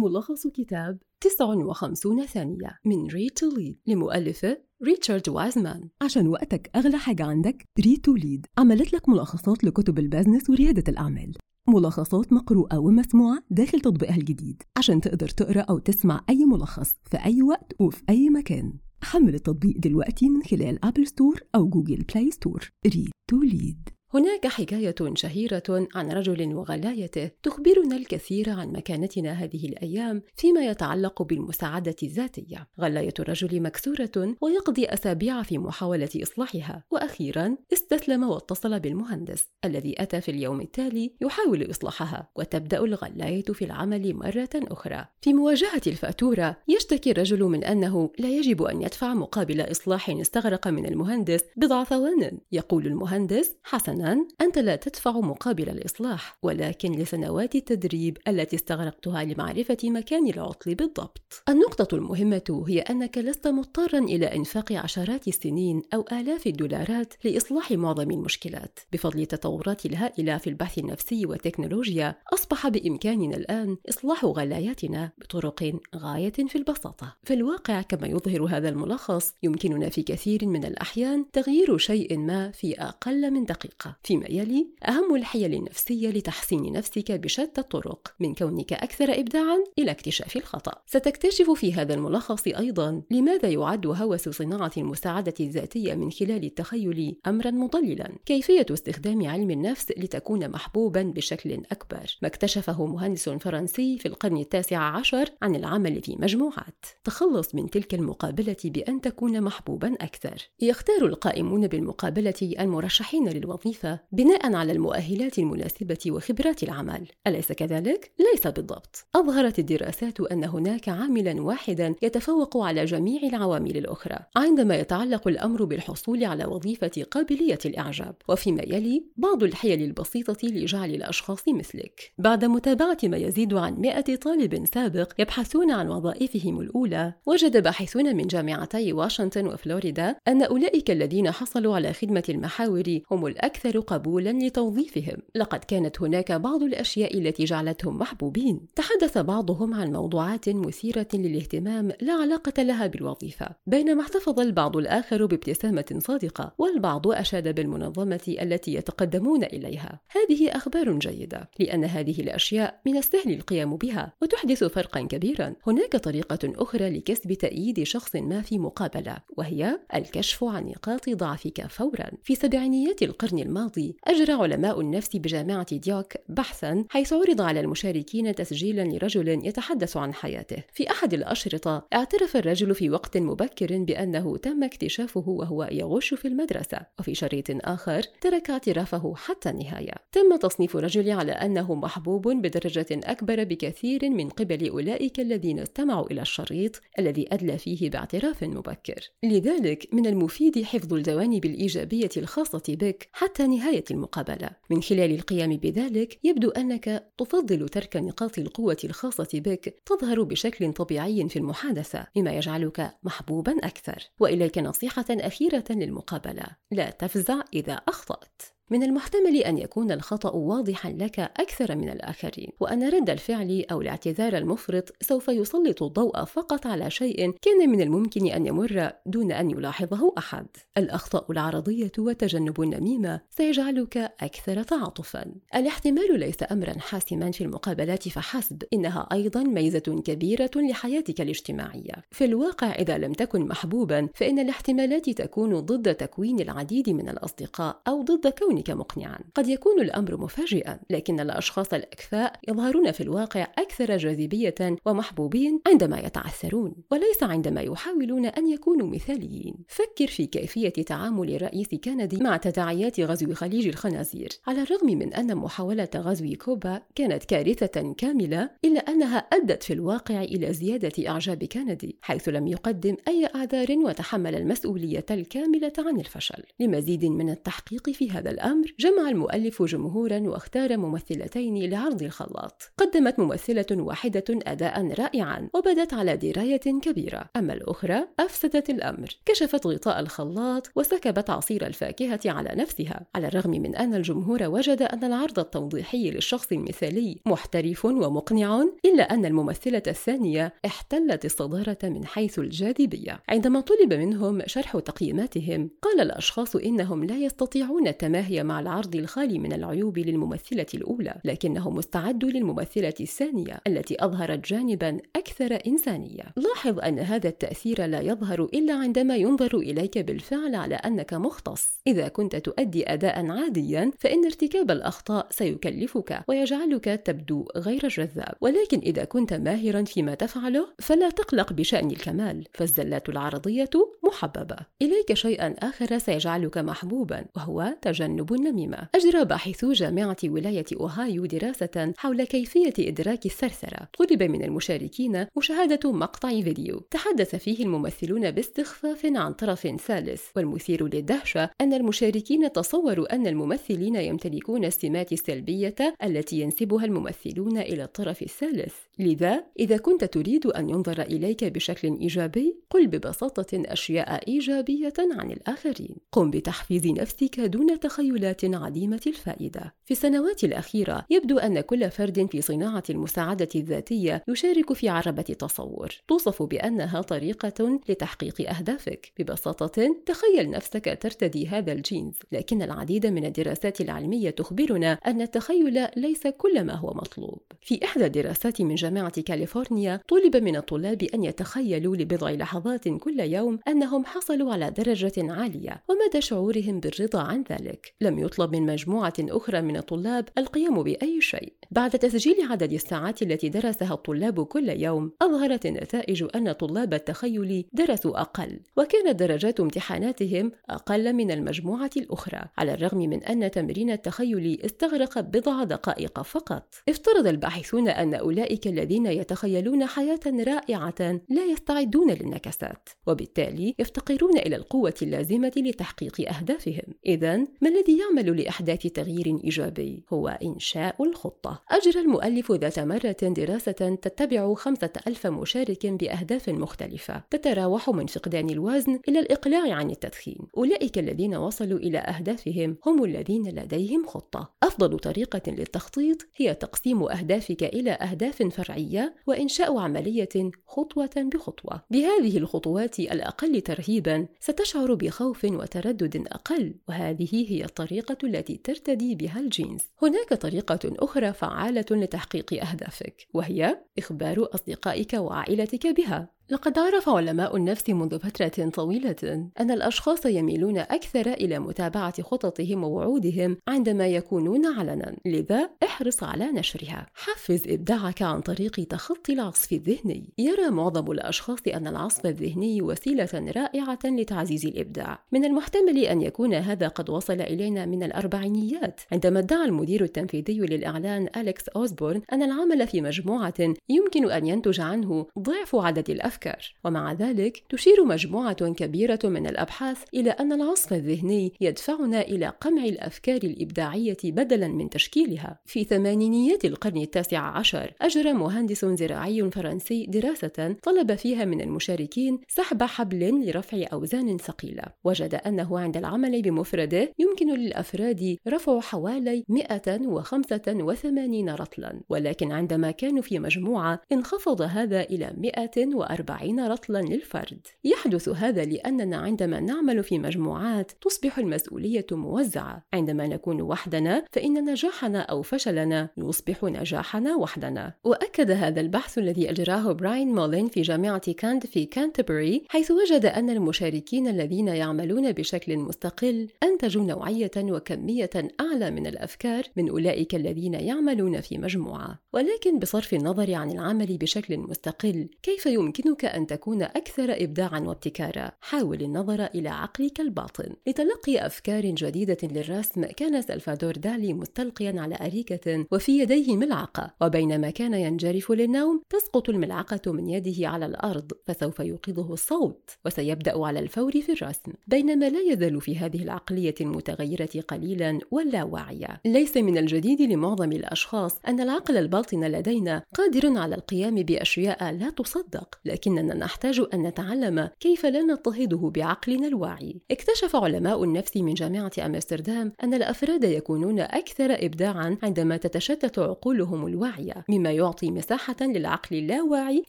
ملخص كتاب 59 ثانية من Read to Lead لمؤلفه ريتشارد وايزمان. عشان وقتك أغلى حاجة عندك Read to Lead. عملت لك ملخصات لكتب البزنس وريادة الأعمال. ملخصات مقروءة ومسموعة داخل تطبيقها الجديد. عشان تقدر تقرأ أو تسمع أي ملخص في أي وقت وفي أي مكان. حمل التطبيق دلوقتي من خلال Apple Store أو Google Play Store Read to Lead. هناك حكاية شهيرة عن رجل وغلايته تخبرنا الكثير عن مكانتنا هذه الأيام فيما يتعلق بالمساعدة الذاتية. غلاية الرجل مكسورة ويقضي أسابيع في محاولة إصلاحها، وأخيرا استسلم واتصل بالمهندس الذي أتى في اليوم التالي يحاول إصلاحها، وتبدأ الغلاية في العمل مرة أخرى. في مواجهة الفاتورة يشتكي الرجل من أنه لا يجب أن يدفع مقابل إصلاح استغرق من المهندس بضع ثوان. يقول المهندس: حسنا حسناً أنت لا تدفع مقابل الإصلاح ولكن لسنوات التدريب التي استغرقتها لمعرفة مكان العطل بالضبط. النقطة المهمة هي أنك لست مضطرا إلى إنفاق عشرات السنين أو آلاف الدولارات لإصلاح معظم المشكلات. بفضل التطورات الهائلة في البحث النفسي والتكنولوجيا أصبح بإمكاننا الآن إصلاح غلاياتنا بطرق غاية في البساطة. في الواقع كما يظهر هذا الملخص يمكننا في كثير من الأحيان تغيير شيء ما في أقل من دقيقة. فيما يلي أهم الحيل النفسية لتحسين نفسك بشتى الطرق من كونك أكثر إبداعا إلى اكتشاف الخطأ. ستكتشف في هذا الملخص أيضا لماذا يعد هوس صناعة المساعدة الذاتية من خلال التخيل أمرا مضللا؟ كيفية استخدام علم النفس لتكون محبوبا بشكل أكبر؟ ما اكتشفه مهندس فرنسي في القرن التاسع عشر عن العمل في مجموعات. تخلص من تلك المقابلة بأن تكون محبوبا أكثر. يختار القائمون بالمقابلة المرشحين للوظيفة بناء على المؤهلات المناسبة وخبرات العمل. أليس كذلك؟ ليس بالضبط. أظهرت الدراسات أن هناك عاملا واحدا يتفوق على جميع العوامل الأخرى عندما يتعلق الأمر بالحصول على وظيفة قابلية الإعجاب. وفيما يلي بعض الحيل البسيطة لجعل الأشخاص مثلك. بعد متابعة ما يزيد عن 100 طالب سابق يبحثون عن وظائفهم الأولى وجد باحثون من جامعتي واشنطن وفلوريدا أن أولئك الذين حصلوا على خدمة المحاور هم الأكثر أكثر قبولا لتوظيفهم. لقد كانت هناك بعض الأشياء التي جعلتهم محبوبين. تحدث بعضهم عن موضوعات مثيرة للاهتمام لا علاقة لها بالوظيفة. بينما احتفظ البعض الآخر بابتسامة صادقة والبعض أشاد بالمنظمة التي يتقدمون إليها. هذه أخبار جيدة لأن هذه الأشياء من السهل القيام بها وتحدث فرقا كبيرا. هناك طريقة أخرى لكسب تأييد شخص ما في مقابلة وهي الكشف عن نقاط ضعفك فورا. في سبعينيات القرن الماضي الماضي. أجرى علماء النفس بجامعة ديوك بحثا حيث عرض على المشاركين تسجيلا لرجل يتحدث عن حياته. في أحد الأشرطة اعترف الرجل في وقت مبكر بأنه تم اكتشافه وهو يغش في المدرسة. وفي شريط آخر ترك اعترافه حتى النهاية. تم تصنيف الرجل على أنه محبوب بدرجة أكبر بكثير من قبل أولئك الذين استمعوا إلى الشريط الذي أدلى فيه باعتراف مبكر. لذلك من المفيد حفظ الجوانب الإيجابية الخاصة بك حتى نهاية المقابلة. من خلال القيام بذلك يبدو أنك تفضل ترك نقاط القوة الخاصة بك تظهر بشكل طبيعي في المحادثة مما يجعلك محبوبا أكثر. وإليك نصيحة أخيرة للمقابلة. لا تفزع إذا أخطأت. من المحتمل أن يكون الخطأ واضحا لك أكثر من الآخرين وأن رد الفعل أو الاعتذار المفرط سوف يسلط الضوء فقط على شيء كان من الممكن أن يمر دون أن يلاحظه أحد. الأخطاء العرضية وتجنب النميمة سيجعلك أكثر تعاطفا. الاحتمال ليس أمرا حاسما في المقابلات فحسب إنها أيضا ميزة كبيرة لحياتك الاجتماعية. في الواقع إذا لم تكن محبوبا فإن الاحتمالات تكون ضد تكوين العديد من الأصدقاء أو ضد كون كونك مقنعا. قد يكون الأمر مفاجئا لكن الأشخاص الأكفاء يظهرون في الواقع أكثر جاذبية ومحبوبين عندما يتعثرون وليس عندما يحاولون أن يكونوا مثاليين. فكر في كيفية تعامل الرئيس كندي مع تداعيات غزو خليج الخنازير. على الرغم من أن محاولة غزو كوبا كانت كارثة كاملة إلا أنها أدت في الواقع إلى زيادة إعجاب كندي حيث لم يقدم أي أعذار وتحمل المسؤولية الكاملة عن الفشل. لمزيد من التحقيق في هذا الأمر الأمر جمع المؤلف جمهورا واختار ممثلتين لعرض الخلاط. قدمت ممثلة واحدة أداء رائعا وبدت على دراية كبيرة. أما الأخرى أفسدت الأمر. كشفت غطاء الخلاط وسكبت عصير الفاكهة على نفسها. على الرغم من أن الجمهور وجد أن العرض التوضيحي للشخص المثالي محترف ومقنع إلا أن الممثلة الثانية احتلت الصدارة من حيث الجاذبية. عندما طلب منهم شرح تقييماتهم قال الأشخاص إنهم لا يستطيعون مع العرض الخالي من العيوب للممثلة الأولى لكنهم استعدوا للممثلة الثانية التي أظهرت جانبا أكثر إنسانية. لاحظ أن هذا التأثير لا يظهر إلا عندما ينظر إليك بالفعل على أنك مختص. إذا كنت تؤدي أداء عاديا فإن ارتكاب الأخطاء سيكلفك ويجعلك تبدو غير جذاب. ولكن إذا كنت ماهرا فيما تفعله فلا تقلق بشأن الكمال. فالزلات العرضية محببة. إليك شيئا آخر سيجعلك محبوبا وهو تجنب النميمة. أجرى باحثو جامعة ولاية أوهايو دراسة حول كيفية إدراك الثرثرة. طلب من المشاركين مشاهدة مقطع فيديو. تحدث فيه الممثلون باستخفاف عن طرف ثالث. والمثير للدهشة أن المشاركين تصوروا أن الممثلين يمتلكون السمات السلبية التي ينسبها الممثلون إلى الطرف الثالث. لذا إذا كنت تريد أن ينظر إليك بشكل إيجابي قل ببساطة أشياء إيجابية عن الآخرين. قم بتحفيز نفسك دون تخيلات عديمة الفائدة. في السنوات الأخيرة يبدو أن كل فرد في صناعة المساعدة الذاتية يشارك في عربة تصور. توصف بأنها طريقة لتحقيق أهدافك. ببساطة تخيل نفسك ترتدي هذا الجينز لكن العديد من الدراسات العلمية تخبرنا أن التخيل ليس كل ما هو مطلوب. في إحدى الدراسات من جامعة كاليفورنيا طلب من الطلاب أن يتخيلوا لبضع لحظات كل يوم أنهم حصلوا على درجة عالية ومدى شعورهم بالرضا عن ذلك. لم يطلب من مجموعة أخرى من الطلاب القيام بأي شيء. بعد تسجيل عدد الساعات التي درسها الطلاب كل يوم أظهرت النتائج أن طلاب التخيل درسوا أقل وكانت درجات امتحاناتهم أقل من المجموعة الأخرى على الرغم من أن تمرين التخيل استغرق بضع دقائق فقط. افترض الباحثون أن أولئك الذين يتخيلون حياة رائعة لا يستعدون للنكسات وبالتالي يفتقرون إلى القوة اللازمة لتحقيق أهدافهم. إذا ما الذي يعمل لإحداث تغيير إيجابي؟ هو إنشاء الخطة. أجرى المؤلف ذات مرة دراسة تتبع خمسة ألف مشارك بأهداف مختلفة تتراوح من فقدان الوزن إلى الإقلاع عن التدخين. أولئك الذين وصلوا إلى أهدافهم هم الذين لديهم خطة. أفضل طريقة للتخطيط هي تقسيم أهدافك إلى أهداف فرعية وإنشاء عملية خطوة بخطوة. بهذه الخطوات الأقل ترهيبا ستشعر بخوف وتردد أقل وهذه هي الطريقة التي ترتدي بها الجينز. هناك طريقة أخرى فعالة لتحقيق أهدافك وهي إخبار أصدقائك وعائلتك بها. لقد عرف علماء النفس منذ فترة طويلة أن الأشخاص يميلون أكثر إلى متابعة خططهم ووعودهم عندما يكونون علنا، لذا احرص على نشرها. حفز إبداعك عن طريق تخطي العصف الذهني. يرى معظم الأشخاص أن العصف الذهني وسيلة رائعة لتعزيز الإبداع. من المحتمل أن يكون هذا قد وصل إلينا من الأربعينيات، عندما ادعى المدير التنفيذي للإعلان أليكس أوزبورن أن العمل في مجموعة يمكن أن ينتج عنه ضعف عدد الأفكار الأفكار. ومع ذلك تشير مجموعة كبيرة من الأبحاث إلى أن العصف الذهني يدفعنا إلى قمع الأفكار الإبداعية بدلا من تشكيلها. في ثمانينيات القرن التاسع عشر أجرى مهندس زراعي فرنسي دراسة طلب فيها من المشاركين سحب حبل لرفع أوزان ثقيلة. وجد أنه عند العمل بمفرده يمكن للأفراد رفع حوالي 185 رطلا. ولكن عندما كانوا في مجموعة انخفض هذا إلى 140 أربعين رطلا للفرد. يحدث هذا لأننا عندما نعمل في مجموعات تصبح المسؤولية موزعة. عندما نكون وحدنا فإن نجاحنا أو فشلنا يصبح نجاحنا وحدنا. وأكد هذا البحث الذي أجراه براين مولين في جامعة كنت في كانتبري حيث وجد أن المشاركين الذين يعملون بشكل مستقل أنتجوا نوعية وكمية أعلى من الأفكار من أولئك الذين يعملون في مجموعة. ولكن بصرف النظر عن العمل بشكل مستقل كيف يمكن يمكنك أن تكون أكثر إبداعًا وابتكارًا. حاول النظر إلى عقلك الباطن لتلقي أفكار جديدة للرسم. كان سلفادور دالي مستلقيًا على أريكة وفي يديه ملعقة، وبينما كان ينجرف للنوم تسقط الملعقة من يده على الأرض، فسوف يوقظه الصوت، وسيبدأ على الفور في الرسم. بينما لا يزال في هذه العقلية المتغيرة قليلًا واللاواعية. ليس من الجديد لمعظم الأشخاص أن العقل الباطن لدينا قادر على القيام بأشياء لا تصدق، لكننا نحتاج أن نتعلم كيف لا نضطهده بعقلنا الواعي. اكتشف علماء النفس من جامعة أمستردام أن الأفراد يكونون أكثر إبداعًا عندما تتشتت عقولهم الواعية، مما يعطي مساحة للعقل اللاواعي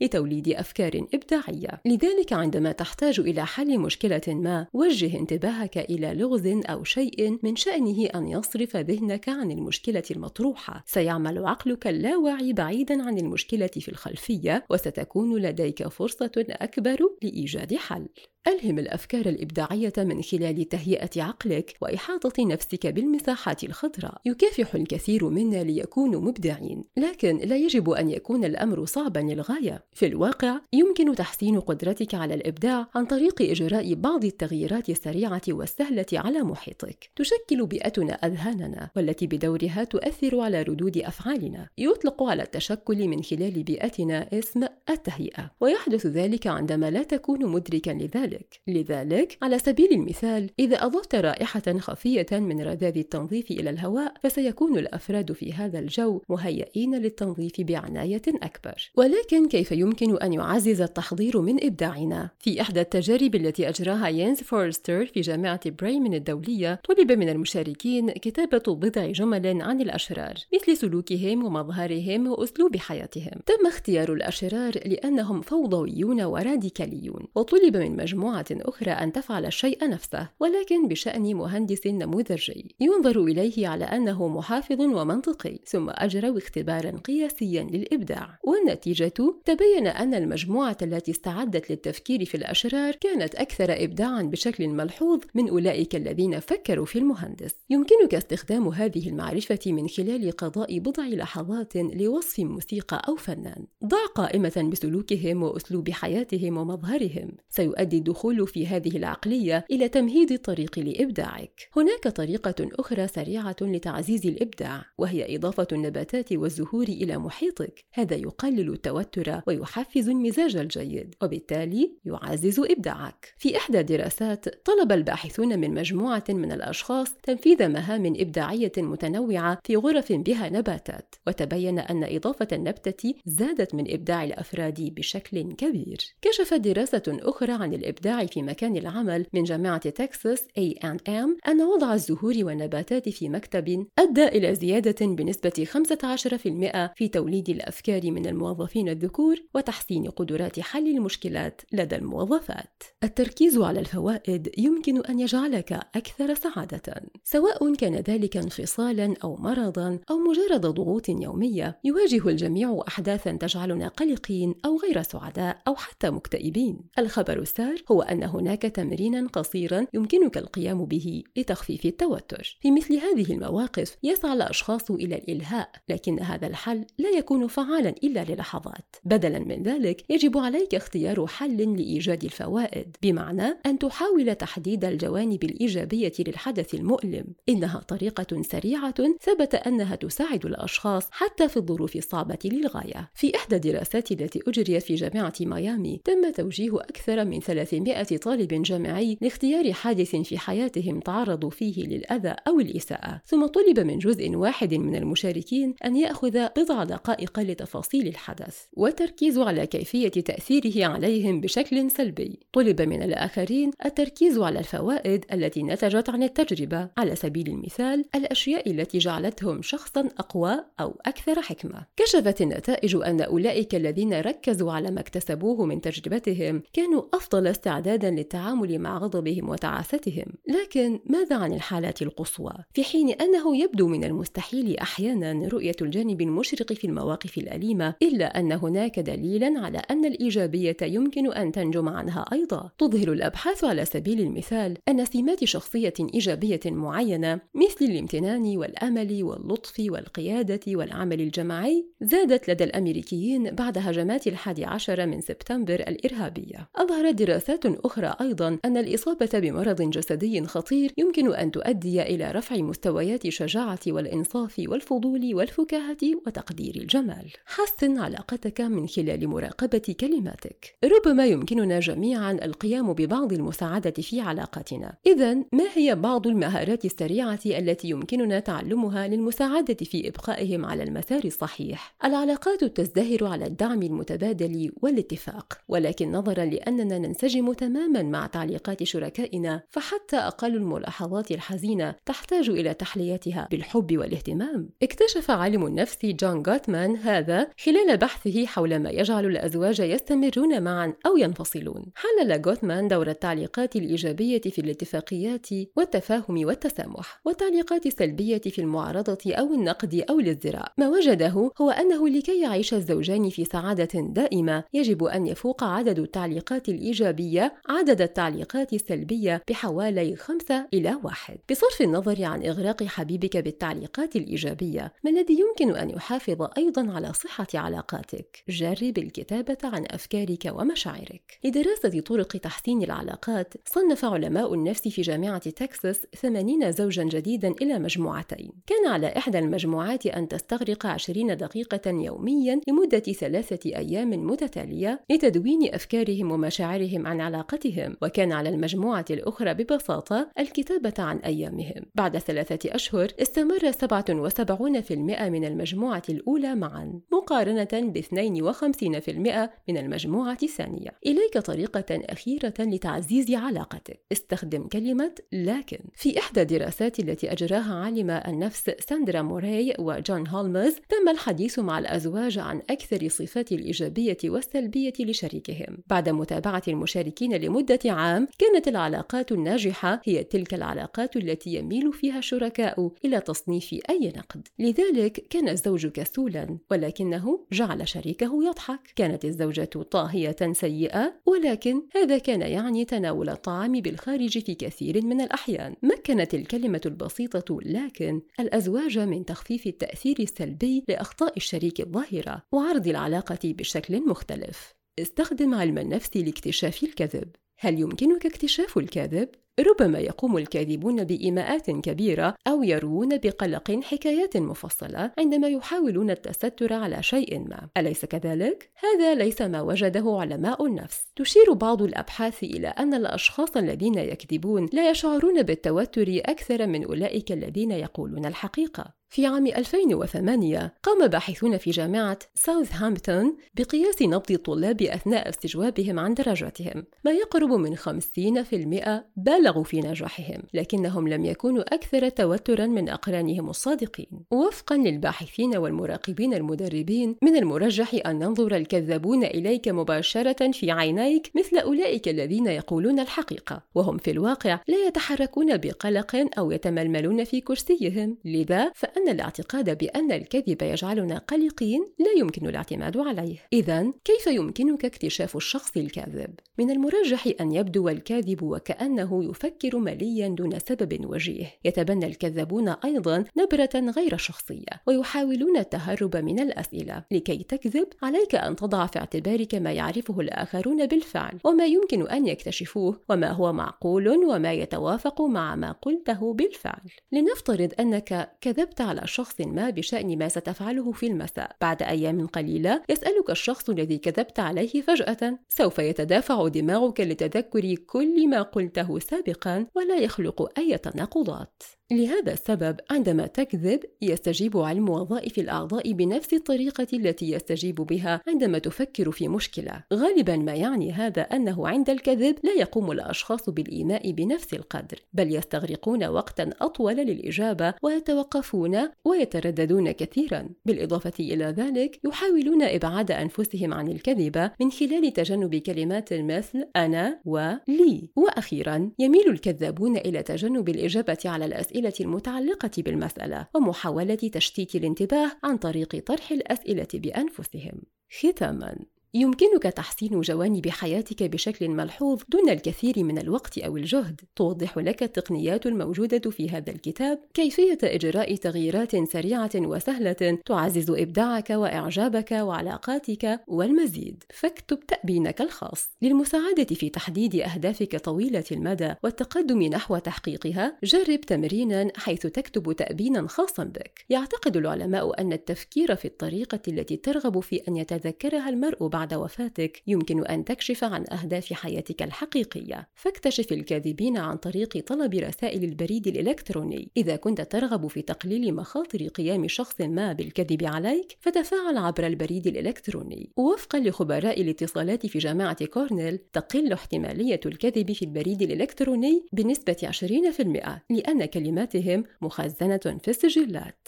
لتوليد أفكار إبداعية. لذلك عندما تحتاج إلى حل مشكلة ما، وجه انتباهك إلى لغز أو شيء من شأنه أن يصرف ذهنك عن المشكلة المطروحة. سيعمل عقلك اللاواعي بعيدًا عن المشكلة في الخلفية، وستكون لديك فرصة أكبر لإيجاد حل. ألهم الأفكار الإبداعية من خلال تهيئة عقلك وإحاطة نفسك بالمساحات الخضراء. يكافح الكثير منا ليكونوا مبدعين، لكن لا يجب أن يكون الأمر صعبًا للغاية. في الواقع، يمكن تحسين قدرتك على الإبداع عن طريق إجراء بعض التغييرات السريعة والسهلة على محيطك. تشكل بيئتنا أذهاننا، والتي بدورها تؤثر على ردود أفعالنا. يطلق على التشكل من خلال بيئتنا اسم التهيئة، ويحدث ذلك عندما لا تكون مدركًا لذلك. ذلك لذلك على سبيل المثال إذا أضفت رائحة خفية من رذاذ التنظيف إلى الهواء فسيكون الأفراد في هذا الجو مهيئين للتنظيف بعناية أكبر. ولكن كيف يمكن أن يعزز التحضير من إبداعنا؟ في إحدى التجارب التي أجراها يانز فورستر في جامعة بريمن الدولية طلب من المشاركين كتابة بضع جمل عن الأشرار مثل سلوكهم ومظهرهم وأسلوب حياتهم. تم اختيار الأشرار لأنهم فوضويون وراديكاليون وطلب من مجموعة مجموعة أخرى أن تفعل الشيء نفسه ولكن بشأن مهندس نموذجي. ينظر إليه على أنه محافظ ومنطقي ثم أجروا اختبارا قياسيا للإبداع. والنتيجة؟ تبين أن المجموعة التي استعدت للتفكير في الأشرار كانت أكثر إبداعا بشكل ملحوظ من أولئك الذين فكروا في المهندس. يمكنك استخدام هذه المعرفة من خلال قضاء بضع لحظات لوصف موسيقى أو فنان. ضع قائمة بسلوكهم وأسلوب حياتهم ومظهرهم. سيؤدي الدخول في هذه العقلية إلى تمهيد الطريق لإبداعك. هناك طريقة أخرى سريعة لتعزيز الإبداع وهي إضافة النباتات والزهور إلى محيطك. هذا يقلل التوتر ويحفز المزاج الجيد وبالتالي يعزز إبداعك. في إحدى الدراسات طلب الباحثون من مجموعة من الأشخاص تنفيذ مهام إبداعية متنوعة في غرف بها نباتات وتبين أن إضافة النبتة زادت من إبداع الأفراد بشكل كبير. كشفت دراسة أخرى عن الإبداع الإبداع في مكان العمل من جامعة تكساس A&M أن وضع الزهور والنباتات في مكتب أدى إلى زيادة بنسبة 15% في توليد الأفكار من الموظفين الذكور وتحسين قدرات حل المشكلات لدى الموظفات. التركيز على الفوائد يمكن أن يجعلك أكثر سعادة، سواء كان ذلك انفصالا أو مرضا أو مجرد ضغوط يومية، يواجه الجميع أحداثا تجعلنا قلقين أو غير سعداء أو حتى مكتئبين. الخبر السار هو أن هناك تمرينا قصيرا يمكنك القيام به لتخفيف التوتر. في مثل هذه المواقف يسعى الأشخاص إلى الإلهاء، لكن هذا الحل لا يكون فعالا إلا للحظات. بدلا من ذلك يجب عليك اختيار حل لإيجاد الفوائد، بمعنى أن تحاول تحديد الجوانب الإيجابية للحدث المؤلم. إنها طريقة سريعة ثبت أنها تساعد الأشخاص حتى في الظروف الصعبة للغاية. في إحدى الدراسات التي أجريت في جامعة ميامي تم توجيه أكثر من 300 طالب جامعي لاختيار حادث في حياتهم تعرضوا فيه للأذى أو الإساءة. ثم طلب من جزء واحد من المشاركين أن يأخذ بضع دقائق لتفاصيل الحدث والتركيز على كيفية تأثيره عليهم بشكل سلبي. طلب من الآخرين التركيز على الفوائد التي نتجت عن التجربة. على سبيل المثال الأشياء التي جعلتهم شخصا أقوى أو أكثر حكمة. كشفت النتائج أن أولئك الذين ركزوا على ما اكتسبوه من تجربتهم كانوا أفضل استعدادا للتعامل مع غضبهم وتعاستهم. لكن ماذا عن الحالات القصوى؟ في حين أنه يبدو من المستحيل أحيانا رؤية الجانب المشرق في المواقف الأليمة إلا أن هناك دليلا على أن الإيجابية يمكن أن تنجم عنها أيضا. تظهر الأبحاث على سبيل المثال أن سمات شخصية إيجابية معينة مثل الامتنان والأمل واللطف والقيادة والعمل الجماعي زادت لدى الأمريكيين بعد هجمات الحادي عشر من سبتمبر الإرهابية. أظهرت دراسات أخرى أيضا أن الإصابة بمرض جسدي خطير يمكن أن تؤدي إلى رفع مستويات الشجاعة والإنصاف والفضول والفكاهة وتقدير الجمال. حسن علاقتك من خلال مراقبة كلماتك. ربما يمكننا جميعا القيام ببعض المساعدة في علاقاتنا إذا ما هي بعض المهارات السريعة التي يمكننا تعلمها للمساعدة في إبقائهم على المسار الصحيح؟ العلاقات تزدهر على الدعم المتبادل والاتفاق ولكن نظرا لأننا ننسجم تماما مع تعليقات شركائنا فحتى أقل الملاحظات الحزينة تحتاج إلى تحليتها بالحب والاهتمام. اكتشف عالم النفس جون غوتمان هذا خلال بحثه حول ما يجعل الأزواج يستمرون معا أو ينفصلون. حلل غوتمان دور التعليقات الإيجابية في الاتفاقيات والتفاهم والتسامح والتعليقات السلبية في المعارضة أو النقد أو الازدراء. ما وجده هو أنه لكي يعيش الزوجان في سعادة دائمة يجب أن يفوق عدد التعليقات الإيجابية عدد التعليقات السلبية بحوالي خمسة إلى واحد. بصرف النظر عن إغراق حبيبك بالتعليقات الإيجابية ما الذي يمكن أن يحافظ أيضا على صحة علاقاتك؟ جرب الكتابة عن أفكارك ومشاعرك. لدراسة طرق تحسين العلاقات صنف علماء النفس في جامعة تكساس 80 زوجا جديدا إلى مجموعتين. كان على إحدى المجموعات أن تستغرق 20 دقيقة يوميا لمدة ثلاثة أيام متتالية لتدوين أفكارهم ومشاعرهم عن علاقتهم وكان على المجموعة الأخرى ببساطة الكتابة عن أيامهم. بعد ثلاثة أشهر استمر 77% من المجموعة الأولى معا مقارنة ب 52% من المجموعة الثانية. إليك طريقة أخيرة لتعزيز علاقتك. استخدم كلمة لكن في إحدى الدراسات التي أجراها عالم النفس ساندرا موراي وجون هولمز تم الحديث مع الأزواج عن أكثر الصفات الإيجابية والسلبية لشريكهم. بعد متابعة المشاركين لمدة عام كانت العلاقات الناجحة هي تلك العلاقات التي يميل فيها الشركاء إلى تصنيف أي نقد. لذلك كان الزوج كسولا ولكنه جعل شريكه يضحك. كانت الزوجة طاهية سيئة ولكن هذا كان يعني تناول الطعام بالخارج في كثير من الأحيان. مكنت الكلمة البسيطة لكن الأزواج من تخفيف التأثير السلبي لأخطاء الشريك الظاهرة وعرض العلاقة بشكل مختلف. استخدم علم النفس لاكتشاف الكذب هل يمكنك اكتشاف الكذب ربما يقوم الكاذبون بإيماءات كبيرة أو يروون بقلق حكايات مفصلة عندما يحاولون التستر على شيء ما، أليس كذلك؟ هذا ليس ما وجده علماء النفس. تشير بعض الأبحاث إلى أن الأشخاص الذين يكذبون لا يشعرون بالتوتر أكثر من أولئك الذين يقولون الحقيقة. في عام 2008 قام باحثون في جامعة ساوثهامبتون بقياس نبض الطلاب أثناء استجوابهم عن درجاتهم. ما يقرب من 50% بالغوا في نجاحهم لكنهم لم يكونوا أكثر توترا من أقرانهم الصادقين. وفقا للباحثين والمراقبين المدربين من المرجح أن ننظر الكذابون إليك مباشرة في عينيك مثل أولئك الذين يقولون الحقيقة وهم في الواقع لا يتحركون بقلق أو يتململون في كرسيهم. لذا فأن الاعتقاد بأن الكذب يجعلنا قلقين لا يمكن الاعتماد عليه. إذا كيف يمكنك اكتشاف الشخص الكاذب؟ من المرجح أن يبدو الكاذب وكأنه يفكر مليا دون سبب وجيه. يتبنى الكذابون أيضا نبرة غير شخصية ويحاولون التهرب من الأسئلة. لكي تكذب عليك أن تضع في اعتبارك ما يعرفه الآخرون بالفعل وما يمكن أن يكتشفوه وما هو معقول وما يتوافق مع ما قلته بالفعل. لنفترض أنك كذبت على شخص ما بشأن ما ستفعله في المساء. بعد أيام قليلة يسألك الشخص الذي كذبت عليه فجأة. سوف يتدافع دماغك لتذكر كل ما قلته سابقا ولا يخلق أي تناقضات. لهذا السبب عندما تكذب يستجيب علم وظائف الأعضاء بنفس الطريقة التي يستجيب بها عندما تفكر في مشكلة. غالبا ما يعني هذا أنه عند الكذب لا يقوم الأشخاص بالإيماء بنفس القدر بل يستغرقون وقتا أطول للإجابة ويتوقفون ويترددون كثيرا. بالإضافة إلى ذلك يحاولون إبعاد أنفسهم عن الكذبة من خلال تجنب كلمات مثل أنا ولي وأخيرا يميل الكذابون إلى تجنب الإجابة على الأسئلة المتعلقة بالمسألة ومحاولة تشتيت الانتباه عن طريق طرح الأسئلة بأنفسهم. ختاما. يمكنك تحسين جوانب حياتك بشكل ملحوظ دون الكثير من الوقت أو الجهد. توضح لك التقنيات الموجودة في هذا الكتاب. كيفية إجراء تغييرات سريعة وسهلة تعزز إبداعك وإعجابك وعلاقاتك والمزيد. فاكتب تابينك الخاص. للمساعدة في تحديد أهدافك طويلة المدى والتقدم نحو تحقيقها جرب تمرينا حيث تكتب تابينا خاصا بك. يعتقد العلماء أن التفكير في الطريقة التي ترغب في أن يتذكرها المرء بعد بعد وفاتك يمكن أن تكشف عن أهداف حياتك الحقيقية. فاكتشف الكاذبين عن طريق طلب رسائل البريد الإلكتروني. إذا كنت ترغب في تقليل مخاطر قيام شخص ما بالكذب عليك فتفاعل عبر البريد الإلكتروني. وفقا لخبراء الاتصالات في جامعة كورنيل تقل احتمالية الكذب في البريد الإلكتروني بنسبة 20% لأن كلماتهم مخزنة في السجلات.